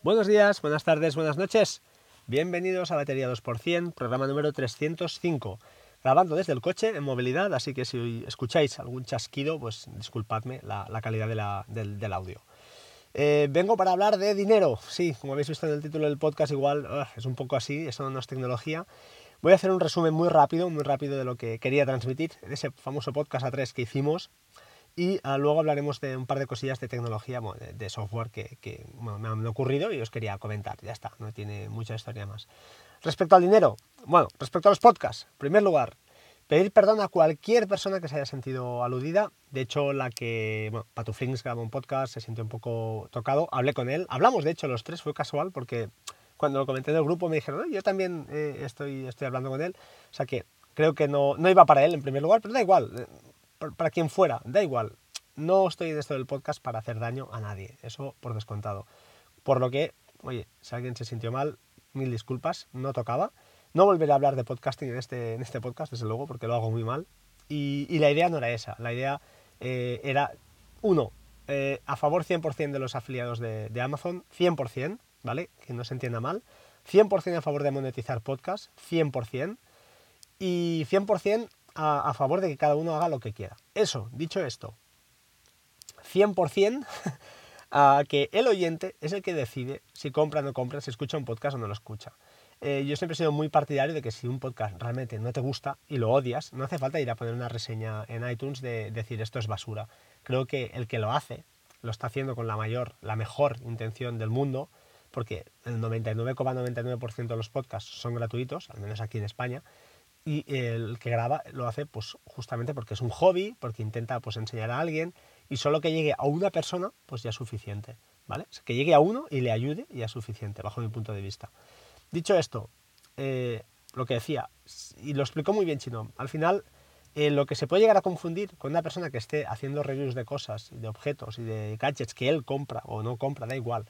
Buenos días, buenas tardes, buenas noches. Bienvenidos a Batería 2%, programa número 305. Grabando desde el coche en movilidad, así que si escucháis algún chasquido, pues disculpadme la, calidad del, audio. Eh, vengo para hablar de dinero. Sí, como habéis visto en el título del podcast, igual ah, es un poco así, eso no es tecnología. Voy a hacer un resumen muy rápido, muy rápido de lo que quería transmitir en ese famoso podcast a 3 que hicimos y ah, luego hablaremos de un par de cosillas de tecnología, de, software que, me han ocurrido y os quería comentar. Ya está, no tiene mucha historia más. Respecto al dinero, bueno, respecto a los podcasts, en primer lugar, pedir perdón a cualquier persona que se haya sentido aludida. De hecho, la que, bueno, Patuflings grabó un podcast, se sintió un poco tocado, hablé con él, hablamos de hecho los tres, fue casual porque cuando lo comenté en el grupo me dijeron, yo también eh, estoy, estoy hablando con él, o sea que creo que no, no iba para él en primer lugar, pero da igual, para quien fuera, da igual. No estoy en esto del podcast para hacer daño a nadie, eso por descontado. Por lo que, oye, si alguien se sintió mal, mil disculpas, no tocaba. No volveré a hablar de podcasting en este, en este podcast, desde luego, porque lo hago muy mal. Y, la idea no era esa, la idea eh, era, uno, eh, a favor 100% de los afiliados de, de, Amazon, 100%, ¿vale? Que no se entienda mal. 100% a favor de monetizar podcast, 100%. Y 100% a, favor de que cada uno haga lo que quiera. Eso, dicho esto, 100% a que el oyente es el que decide si compra o no compra, si escucha un podcast o no lo escucha. Eh, yo siempre he sido muy partidario de que si un podcast realmente no te gusta y lo odias, no hace falta ir a poner una reseña en iTunes de decir esto es basura. Creo que el que lo hace lo está haciendo con la mayor, la mejor intención del mundo, porque el 99,99% de los podcasts son gratuitos, al menos aquí en España, y el que graba lo hace pues justamente porque es un hobby, porque intenta pues enseñar a alguien y solo que llegue a una persona pues ya es suficiente, ¿vale? Que llegue a uno y le ayude ya es suficiente, bajo mi punto de vista. Dicho esto, eh, lo que decía, y lo explicó muy bien Chino, al final eh, lo que se puede llegar a confundir con una persona que esté haciendo reviews de cosas, de objetos y de gadgets que él compra o no compra, da igual,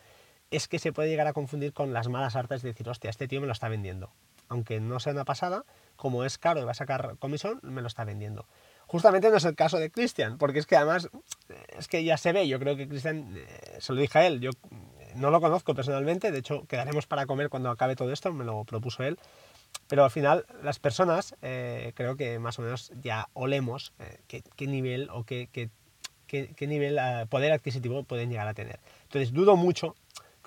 es que se puede llegar a confundir con las malas artes de decir, hostia, este tío me lo está vendiendo. Aunque no sea una pasada, como es caro y va a sacar comisión, me lo está vendiendo. Justamente no es el caso de Cristian, porque es que además, es que ya se ve, yo creo que Cristian, eh, se lo dije a él, yo eh, no lo conozco personalmente, de hecho quedaremos para comer cuando acabe todo esto, me lo propuso él, pero al final las personas eh, creo que más o menos ya olemos qué, nivel o qué, qué nivel poder adquisitivo pueden llegar a tener. Entonces dudo mucho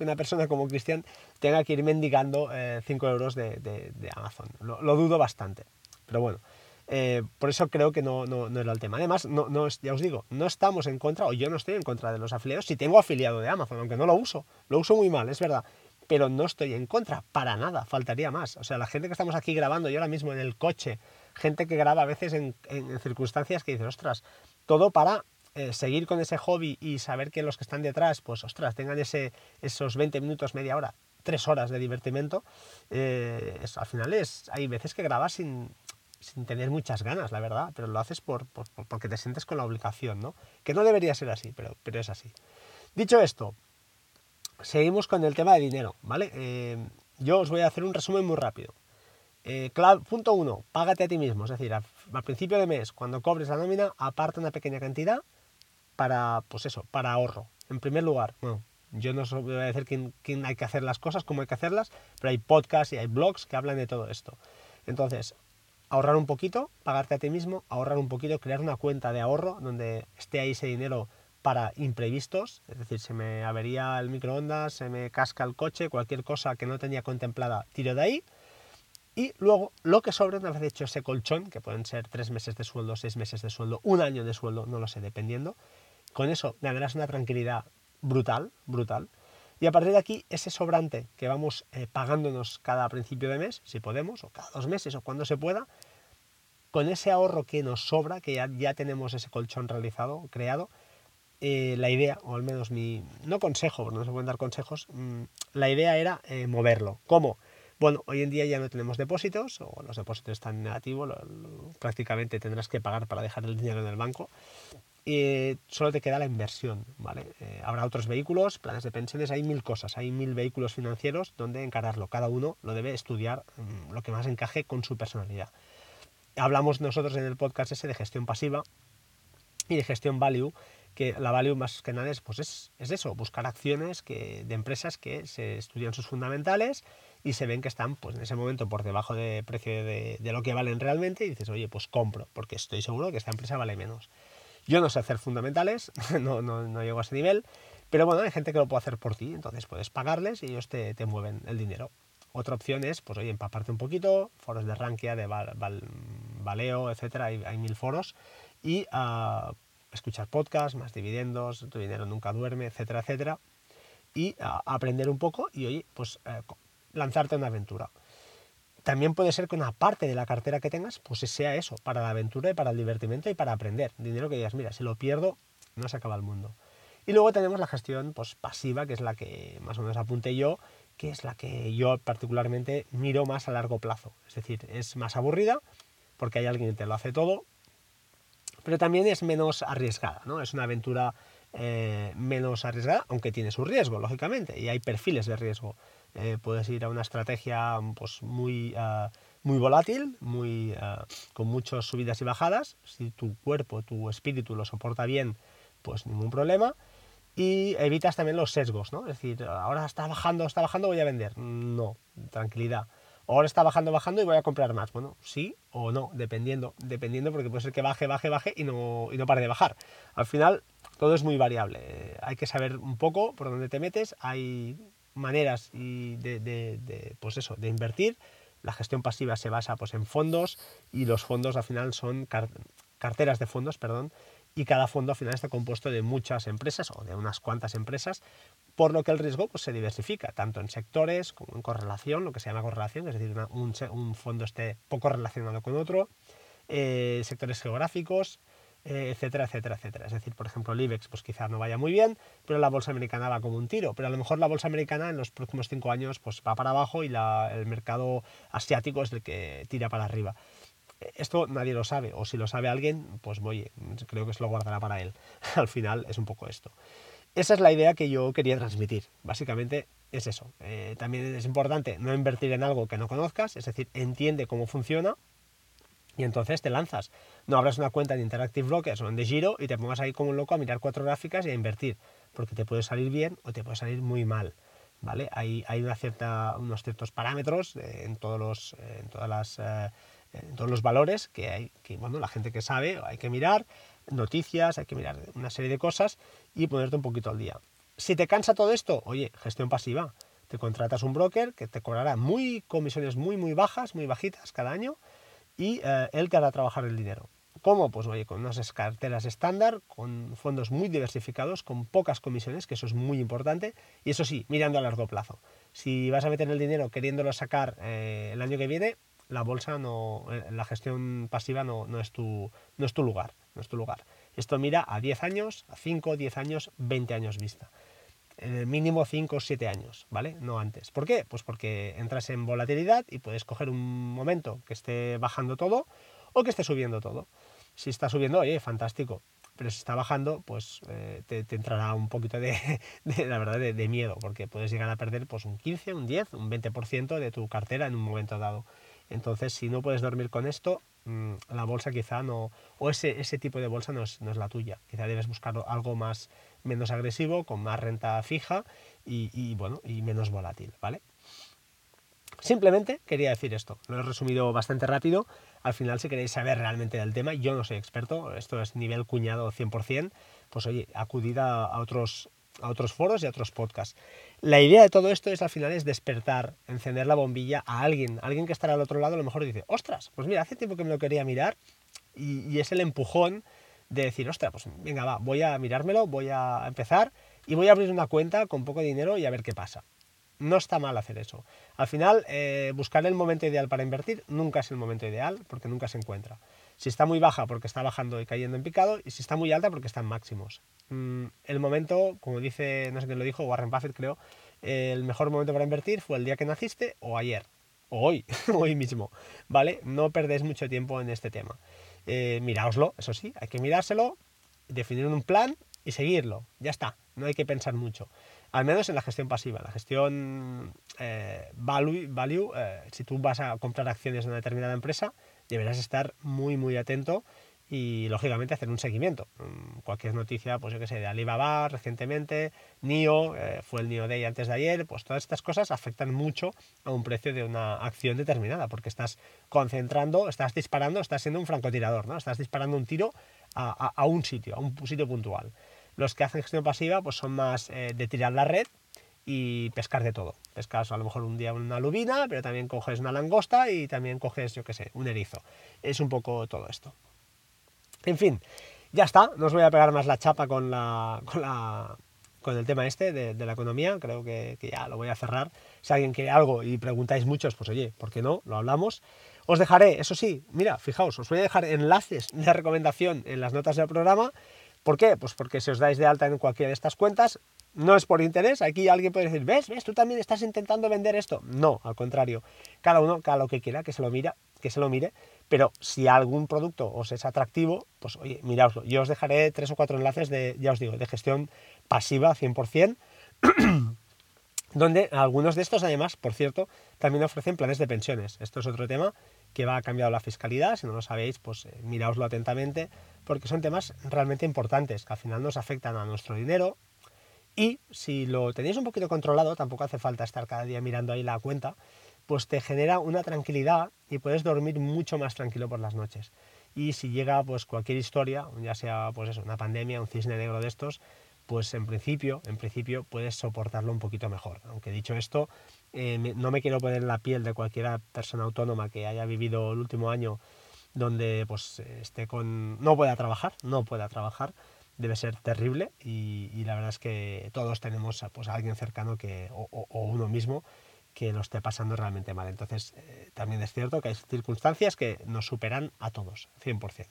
que una persona como Cristian tenga que ir mendigando 5 euros de, Amazon. Lo, dudo bastante. Pero bueno, eh, por eso creo que no, no, era el tema. Además, no, no, ya os digo, no estamos en contra, o yo no estoy en contra de los afiliados si tengo afiliado de Amazon, aunque no lo uso. Lo uso muy mal, es verdad. Pero no estoy en contra, para nada, faltaría más. O sea, la gente que estamos aquí grabando, yo ahora mismo en el coche, gente que graba a veces en, en circunstancias que dicen, ostras, todo para eh, seguir con ese hobby y saber que los que están detrás, pues ostras, tengan ese, esos 20 minutos, media hora, tres horas de divertimento, eh, al final es, hay veces que grabas sin, sin, tener muchas ganas, la verdad, pero lo haces por, por, porque te sientes con la obligación, ¿no? Que no debería ser así, pero, pero es así. Dicho esto, seguimos con el tema de dinero, ¿vale? Eh, yo os voy a hacer un resumen muy rápido. punto uno, págate a ti mismo, es decir, al principio de mes, cuando cobres la nómina, aparta una pequeña cantidad para, pues eso, para ahorro. En primer lugar, bueno, yo no voy a decir quién, hay que hacer las cosas, cómo hay que hacerlas, pero hay podcasts y hay blogs que hablan de todo esto. Entonces, ahorrar un poquito, pagarte a ti mismo, ahorrar un poquito, crear una cuenta de ahorro donde esté ahí ese dinero para imprevistos, es decir, se me avería el microondas, se me casca el coche, cualquier cosa que no tenía contemplada, tiro de ahí. Y luego, lo que sobre, una vez hecho ese colchón, que pueden ser tres meses de sueldo, seis meses de sueldo, un año de sueldo, no lo sé, dependiendo, con eso ganarás una tranquilidad brutal, brutal. Y a partir de aquí, ese sobrante que vamos eh, pagándonos cada principio de mes, si podemos, o cada dos meses, o cuando se pueda, con ese ahorro que nos sobra, que ya, ya tenemos ese colchón realizado, creado, eh, la idea, o al menos mi, no consejo, no se pueden dar consejos, mm, la idea era eh, moverlo. ¿Cómo? Bueno, hoy en día ya no tenemos depósitos, o los depósitos están negativos, prácticamente tendrás que pagar para dejar el dinero en el banco y solo te queda la inversión, ¿vale? Eh, habrá otros vehículos, planes de pensiones, hay mil cosas, hay mil vehículos financieros donde encararlo. Cada uno lo debe estudiar mm, lo que más encaje con su personalidad. Hablamos nosotros en el podcast ese de gestión pasiva y de gestión value, que la value más que nada es, pues es, es eso, buscar acciones que, de empresas que se estudian sus fundamentales y se ven que están pues en ese momento por debajo de precio de, de lo que valen realmente y dices, oye, pues compro, porque estoy seguro que esta empresa vale menos. Yo no sé hacer fundamentales, no, no, no llego a ese nivel, pero bueno, hay gente que lo puede hacer por ti, entonces puedes pagarles y ellos te, te mueven el dinero. Otra opción es, pues oye, empaparte un poquito, foros de Rankia, de Valeo, etcétera, hay, hay, mil foros, y uh, escuchar podcasts, más dividendos, tu dinero nunca duerme, etcétera, etcétera, y uh, aprender un poco y, oye, pues uh, lanzarte una aventura. También puede ser que una parte de la cartera que tengas, pues sea eso, para la aventura y para el divertimento y para aprender. Dinero que digas, mira, si lo pierdo, no se acaba el mundo. Y luego tenemos la gestión pues, pasiva, que es la que más o menos apunté yo, que es la que yo particularmente miro más a largo plazo. Es decir, es más aburrida porque hay alguien que te lo hace todo, pero también es menos arriesgada, ¿no? Es una aventura eh, menos arriesgada, aunque tiene su riesgo, lógicamente, y hay perfiles de riesgo. Eh, puedes ir a una estrategia pues, muy, uh, muy volátil, muy, uh, con muchas subidas y bajadas. Si tu cuerpo, tu espíritu lo soporta bien, pues ningún problema y evitas también los sesgos, ¿no? Es decir, ahora está bajando, está bajando, voy a vender. No, tranquilidad. Ahora está bajando, bajando y voy a comprar más. Bueno, sí o no, dependiendo, dependiendo porque puede ser que baje, baje, baje y no, y no pare de bajar. Al final, todo es muy variable. Hay que saber un poco por dónde te metes. Hay maneras y de, de, de, pues eso, de invertir. La gestión pasiva se basa pues, en fondos y los fondos al final son carteras de fondos, perdón, y cada fondo al final está compuesto de muchas empresas o de unas cuantas empresas, por lo que el riesgo pues, se diversifica, tanto en sectores como en correlación, lo que se llama correlación, es decir, un, un, fondo esté poco relacionado con otro, eh, sectores geográficos, etcétera, etcétera, etcétera. Es decir, por ejemplo, el IBEX pues quizás no vaya muy bien, pero la bolsa americana va como un tiro, pero a lo mejor la bolsa americana en los próximos cinco años pues va para abajo y la, el mercado asiático es el que tira para arriba. Esto nadie lo sabe, o si lo sabe alguien, pues voy, creo que se lo guardará para él. Al final es un poco esto. Esa es la idea que yo quería transmitir. Básicamente es eso. Eh, también es importante no invertir en algo que no conozcas, es decir, entiende cómo funciona y entonces te lanzas. No abras una cuenta de Interactive Brokers o en de Giro y te pongas ahí como un loco a mirar cuatro gráficas y a invertir, porque te puede salir bien o te puede salir muy mal. ¿Vale? Hay, hay una cierta, unos ciertos parámetros en, todos los, en todas las eh, en todos los valores que hay, que bueno, la gente que sabe, hay que mirar noticias, hay que mirar una serie de cosas y ponerte un poquito al día. Si te cansa todo esto, oye, gestión pasiva. Te contratas un broker que te cobrará muy comisiones muy muy bajas, muy bajitas cada año y eh, él te hará trabajar el dinero. ¿Cómo? Pues oye, con unas carteras estándar, con fondos muy diversificados, con pocas comisiones, que eso es muy importante, y eso sí, mirando a largo plazo. Si vas a meter el dinero queriéndolo sacar eh, el año que viene, la bolsa no, eh, la gestión pasiva no, no, es tu, no es tu lugar, no es tu lugar. Esto mira a 10 años, a 5, 10 años, 20 años vista. El mínimo 5 o 7 años, ¿vale? No antes. ¿Por qué? Pues porque entras en volatilidad y puedes coger un momento que esté bajando todo o que esté subiendo todo. Si está subiendo, oye, fantástico. Pero si está bajando, pues eh, te, entrará un poquito de, la verdad, de, miedo, porque puedes llegar a perder pues, un 15, un 10, un 20% de tu cartera en un momento dado. Entonces, si no puedes dormir con esto, mm, la bolsa quizá no, o ese, ese tipo de bolsa no es, no es, la tuya. Quizá debes buscar algo más, menos agresivo, con más renta fija y, y, bueno, y menos volátil, ¿vale? Simplemente quería decir esto, lo he resumido bastante rápido. Al final, si queréis saber realmente del tema, yo no soy experto, esto es nivel cuñado 100%, pues oye, acudid a, a otros, a otros foros y a otros podcasts. La idea de todo esto es al final es despertar, encender la bombilla a alguien, alguien que estará al otro lado a lo mejor dice, ostras, pues mira, hace tiempo que me lo quería mirar y, y es el empujón de decir, ostras, pues venga, va, voy a mirármelo, voy a empezar y voy a abrir una cuenta con poco dinero y a ver qué pasa. No está mal hacer eso. Al final, eh, buscar el momento ideal para invertir nunca es el momento ideal porque nunca se encuentra. Si está muy baja porque está bajando y cayendo en picado y si está muy alta porque está en máximos. Mm, el momento, como dice, no sé quién lo dijo, Warren Buffett creo, el mejor momento para invertir fue el día que naciste o ayer, o hoy, hoy mismo, ¿vale? No perdéis mucho tiempo en este tema. Eh, miraoslo, eso sí, hay que mirárselo, definir un plan y seguirlo, ya está, no hay que pensar mucho al menos en la gestión pasiva. La gestión eh, value, value eh, si tú vas a comprar acciones de una determinada empresa, deberás estar muy, muy atento y lógicamente hacer un seguimiento. Mm, cualquier noticia, pues yo que sé, de Alibaba recientemente, NIO, eh, fue el NIO Day antes de ayer, pues todas estas cosas afectan mucho a un precio de una acción determinada, porque estás concentrando, estás disparando, estás siendo un francotirador, ¿no? Estás disparando un tiro a, un sitio, a un sitio puntual. Los que hacen gestión pasiva, pues son más eh, de tirar la red y pescar de todo. Pescas a lo mejor un día una lubina, pero también coges una langosta y también coges, yo qué sé, un erizo. Es un poco todo esto. En fin, ya está, no os voy a pegar más la chapa con, la, con, la, con el tema este de, la economía, creo que, ya lo voy a cerrar. Si alguien quiere algo y preguntáis muchos, pues oye, ¿por qué no? Lo hablamos. Os dejaré, eso sí, mira, fijaos, os voy a dejar enlaces de recomendación en las notas del programa. ¿Por qué? Pues porque si os dais de alta en cualquiera de estas cuentas, no es por interés. Aquí alguien puede decir, ¿ves? ¿Ves? Tú también estás intentando vender esto. No, al contrario. Cada uno, cada lo que quiera, que se lo mira, que se lo mire pero si algún producto os es atractivo, pues oye, miraoslo. Yo os dejaré tres o cuatro enlaces de, ya os digo, de gestión pasiva 100%, donde algunos de estos además, por cierto, también ofrecen planes de pensiones. Esto es otro tema que va a cambiar la fiscalidad, si no lo sabéis, pues eh, miraoslo atentamente, porque son temas realmente importantes, que al final nos afectan a nuestro dinero, y si lo tenéis un poquito controlado, tampoco hace falta estar cada día mirando ahí la cuenta, pues te genera una tranquilidad y puedes dormir mucho más tranquilo por las noches. Y si llega pues cualquier historia, ya sea pues eso, una pandemia, un cisne negro de estos, pues en principio, en principio puedes soportarlo un poquito mejor. Aunque dicho esto, eh, no me quiero poner en la piel de cualquier persona autónoma que haya vivido el último año donde pues esté con no pueda trabajar, no pueda trabajar, debe ser terrible y, la verdad es que todos tenemos pues, a alguien cercano que o uno mismo que lo esté pasando realmente mal. Entonces, eh, también es cierto que hay circunstancias que nos superan a todos, 100%.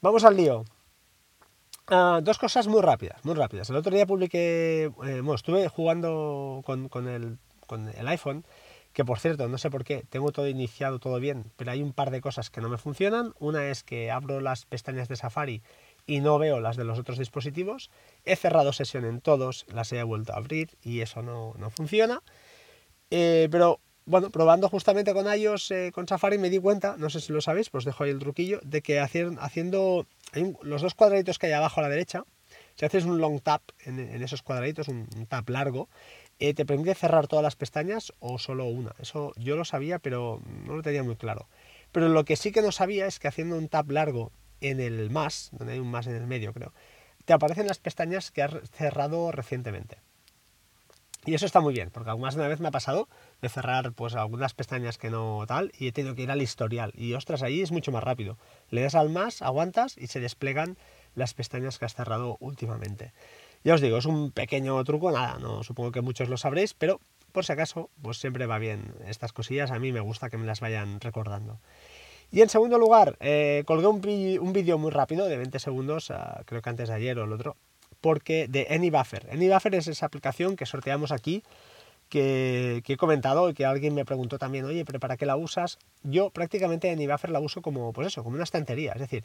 Vamos al lío. Ah, dos cosas muy rápidas, muy rápidas. El otro día publiqué, eh, bueno, estuve jugando con, con, el, con el iPhone, que por cierto, no sé por qué, tengo todo iniciado, todo bien, pero hay un par de cosas que no me funcionan. Una es que abro las pestañas de Safari y no veo las de los otros dispositivos. He cerrado sesión en todos, las he vuelto a abrir y eso no, no funciona. Eh, pero bueno, probando justamente con iOS, eh, con Safari, me di cuenta, no sé si lo sabéis, pues dejo ahí el truquillo, de que haciendo los dos cuadraditos que hay abajo a la derecha, si haces un long tap en, esos cuadraditos, un, tap largo, eh, te permite cerrar todas las pestañas o solo una. Eso yo lo sabía, pero no lo tenía muy claro. Pero lo que sí que no sabía es que haciendo un tap largo en el más, donde hay un más en el medio, creo, te aparecen las pestañas que has cerrado recientemente. Y eso está muy bien, porque algunas una vez me ha pasado de cerrar pues algunas pestañas que no tal y he tenido que ir al historial. Y ostras, ahí es mucho más rápido. Le das al más, aguantas y se desplegan las pestañas que has cerrado últimamente. Ya os digo, es un pequeño truco, nada, no supongo que muchos lo sabréis, pero por si acaso, pues siempre va bien estas cosillas. A mí me gusta que me las vayan recordando. Y en segundo lugar, eh, colgué un, vídeo muy rápido de 20 segundos, ah, creo que antes de ayer o el otro, porque de AnyBuffer. AnyBuffer es esa aplicación que sorteamos aquí, que, he comentado y que alguien me preguntó también, oye, pero ¿para qué la usas? Yo prácticamente AnyBuffer la uso como, pues eso, como una estantería, es decir,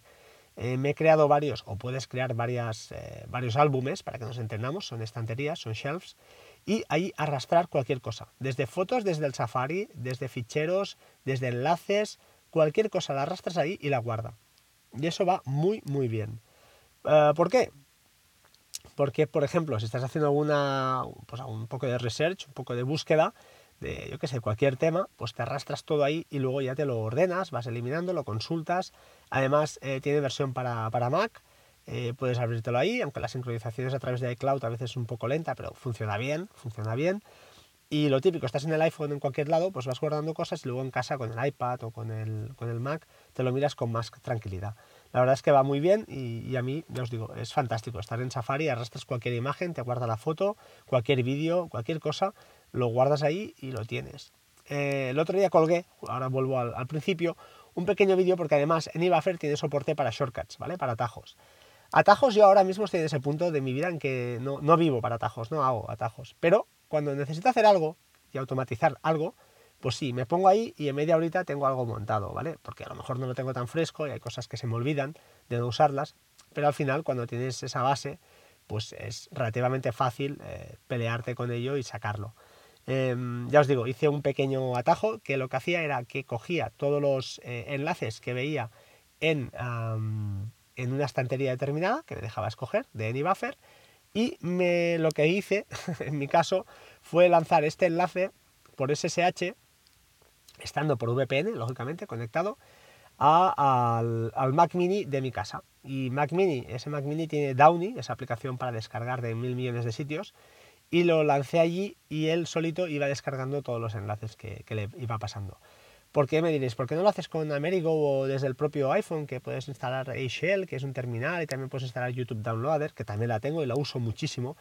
eh, me he creado varios, o puedes crear varias, eh, varios álbumes, para que nos entendamos, son estanterías, son shelves, y ahí arrastrar cualquier cosa, desde fotos, desde el Safari, desde ficheros, desde enlaces, cualquier cosa la arrastras ahí y la guarda. Y eso va muy, muy bien. Eh, ¿Por qué? Porque, por ejemplo, si estás haciendo alguna, pues un poco de research, un poco de búsqueda, de, yo qué sé, cualquier tema, pues te arrastras todo ahí y luego ya te lo ordenas, vas eliminando, lo consultas. Además, eh, tiene versión para, para Mac, eh, puedes abrirtelo ahí, aunque la sincronización es a través de iCloud a veces es un poco lenta, pero funciona bien, funciona bien. Y lo típico, estás en el iPhone en cualquier lado, pues vas guardando cosas y luego en casa con el iPad o con el, con el Mac te lo miras con más tranquilidad. La verdad es que va muy bien y, a mí, ya os digo, es fantástico estar en Safari, arrastras cualquier imagen, te guarda la foto, cualquier vídeo, cualquier cosa, lo guardas ahí y lo tienes. Eh, el otro día colgué, ahora vuelvo al, principio, un pequeño vídeo porque además en eBuffer tiene soporte para shortcuts, ¿vale? Para atajos. Atajos yo ahora mismo estoy en ese punto de mi vida en que no, no vivo para atajos, no hago atajos. Pero cuando necesito hacer algo y automatizar algo, pues sí, me pongo ahí y en media horita tengo algo montado, ¿vale? Porque a lo mejor no lo tengo tan fresco y hay cosas que se me olvidan de no usarlas, pero al final cuando tienes esa base, pues es relativamente fácil eh, pelearte con ello y sacarlo. Em, ya os digo, hice un pequeño atajo que lo que hacía era que cogía todos los eh, enlaces que veía en, en una estantería determinada que me dejaba escoger de AnyBuffer y me, lo que hice, en mi caso, fue lanzar este enlace por SSH, estando por VPN, lógicamente, conectado, al, Mac Mini de mi casa. Y Mac Mini, ese Mac Mini tiene Downy, esa aplicación para descargar de mil millones de sitios, y lo lancé allí y él solito iba descargando todos los enlaces que le iba pasando. ¿Por qué me diréis? ¿Por qué no lo haces con Amerigo o desde el propio iPhone que puedes instalar A-Shell, que es un terminal, y también puedes instalar YouTube Downloader, que también la tengo y la uso muchísimo?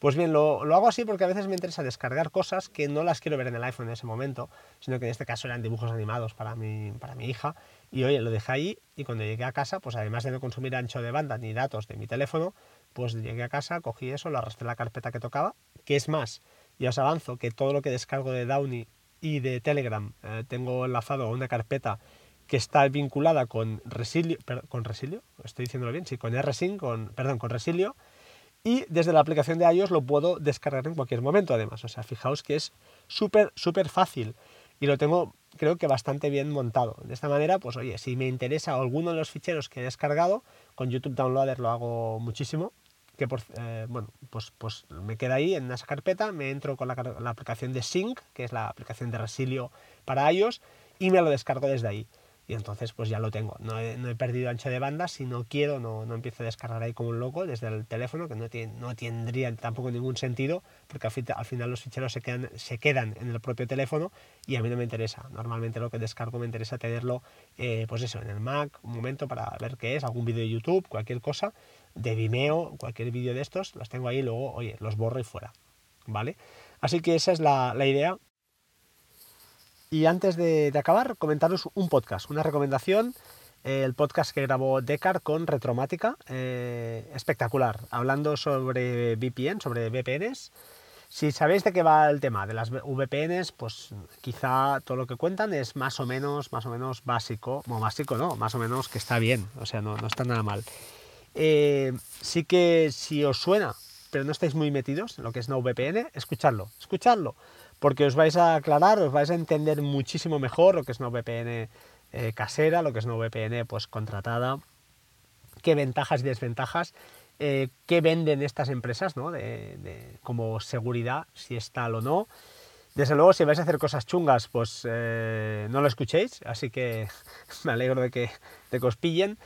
Pues bien, lo, hago así porque a veces me interesa descargar cosas que no las quiero ver en el iPhone en ese momento, sino que en este caso eran dibujos animados para mi, para mi hija. Y oye, lo dejé ahí y cuando llegué a casa, pues además de no consumir ancho de banda ni datos de mi teléfono, pues llegué a casa, cogí eso, lo arrastré a la carpeta que tocaba, que es más, y os avanzo que todo lo que descargo de Downy y de Telegram eh, tengo enlazado una carpeta que está vinculada con Resilio, con Resilio, estoy diciéndolo bien, sí, con con, perdón, con Resilio, y desde la aplicación de iOS lo puedo descargar en cualquier momento además, o sea, fijaos que es súper, súper fácil y lo tengo creo que bastante bien montado. De esta manera, pues oye, si me interesa alguno de los ficheros que he descargado, con YouTube Downloader lo hago muchísimo, que eh, bueno, pues, pues me queda ahí en esa carpeta, me entro con la, aplicación de Sync, que es la aplicación de Resilio para iOS, y me lo descargo desde ahí y entonces pues ya lo tengo. No he, no he, perdido ancho de banda, si no quiero no, no empiezo a descargar ahí como un loco desde el teléfono, que no, tiene, no tendría tampoco ningún sentido, porque al, al, final los ficheros se quedan, se quedan en el propio teléfono y a mí no me interesa. Normalmente lo que descargo me interesa tenerlo, eh, pues eso, en el Mac, un momento para ver qué es, algún vídeo de YouTube, cualquier cosa, de Vimeo, cualquier vídeo de estos, los tengo ahí y luego, oye, los borro y fuera. ¿Vale? Así que esa es la, la idea y antes de, de, acabar, comentaros un podcast, una recomendación, eh, el podcast que grabó Decar con Retromática, eh, espectacular, hablando sobre VPN, sobre VPNs. Si sabéis de qué va el tema de las VPNs, pues quizá todo lo que cuentan es más o menos, más o menos básico, básico no, más o menos que está bien, o sea, no, no está nada mal. Eh, sí que si os suena, pero no estáis muy metidos en lo que es no VPN, escuchadlo, escuchadlo porque os vais a aclarar, os vais a entender muchísimo mejor lo que es una VPN eh, casera, lo que es una VPN pues contratada, qué ventajas y desventajas, eh, qué venden estas empresas ¿no? de, como seguridad, si es tal o no. Desde luego, si vais a hacer cosas chungas, pues eh, no lo escuchéis, así que me alegro de que, de que os pillen,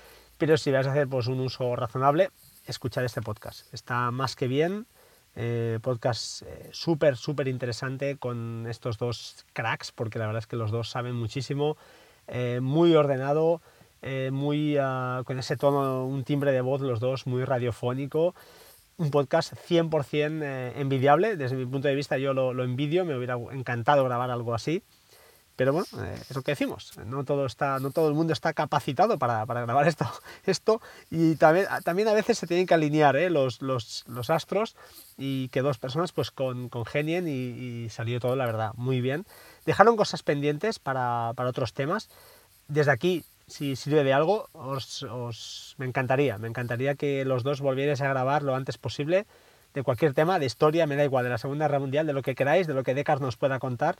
pero si vais a hacer pues, un uso razonable, escuchad este podcast. Está más que bien, eh, podcast eh, súper, súper interesante con estos dos cracks, porque la verdad es que los dos saben muchísimo, eh, muy ordenado, muy uh, con ese tono, un timbre de voz, los dos muy radiofónico. Un podcast 100% eh, envidiable, desde mi punto de vista yo lo envidio, me hubiera encantado grabar algo así. Pero bueno, eh, es lo que decimos, no todo, está, no todo el mundo está capacitado para, grabar esto, esto y también, también, a veces se tienen que alinear ¿eh? los, los, los, astros y que dos personas pues con, congenien y, salió todo, la verdad, muy bien. Dejaron cosas pendientes para, para otros temas. Desde aquí, si sirve de algo, os, me encantaría, me encantaría que los dos volvierais a grabar lo antes posible de cualquier tema, de historia, me da igual, de la Segunda Guerra Mundial, de lo que queráis, de lo que Descartes nos pueda contar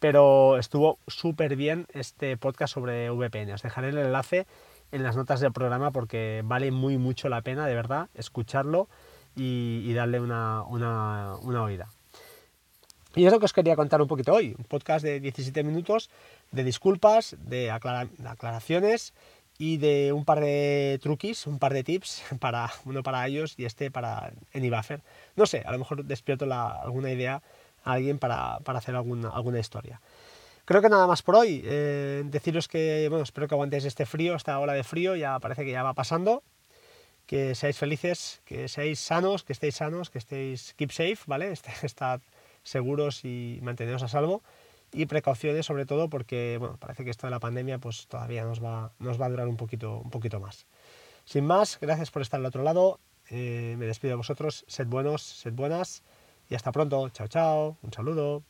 pero estuvo súper bien este podcast sobre VPN. Os dejaré el enlace en las notas del programa porque vale muy mucho la pena, de verdad, escucharlo y, darle una, una, oída. Y es lo que os quería contar un poquito hoy, un podcast de 17 minutos de disculpas, de, aclara de aclaraciones y de un par de truquis, un par de tips, para uno para ellos y este para AnyBuffer. No sé, a lo mejor despierto alguna idea alguien para, para hacer alguna, alguna historia. Creo que nada más por hoy. Eh, deciros que, bueno, espero que aguantéis este frío, esta ola de frío, ya parece que ya va pasando. Que seáis felices, que seáis sanos, que estéis sanos, que estéis keep safe, ¿vale? Estad seguros y manteneros a salvo. Y precauciones sobre todo porque, bueno, parece que esto de la pandemia pues todavía nos va, nos va a durar un poquito, un poquito más. Sin más, gracias por estar al otro lado. Eh, me despido de vosotros. Sed buenos, sed buenas. Y hasta pronto. Chao, chao. Un saludo.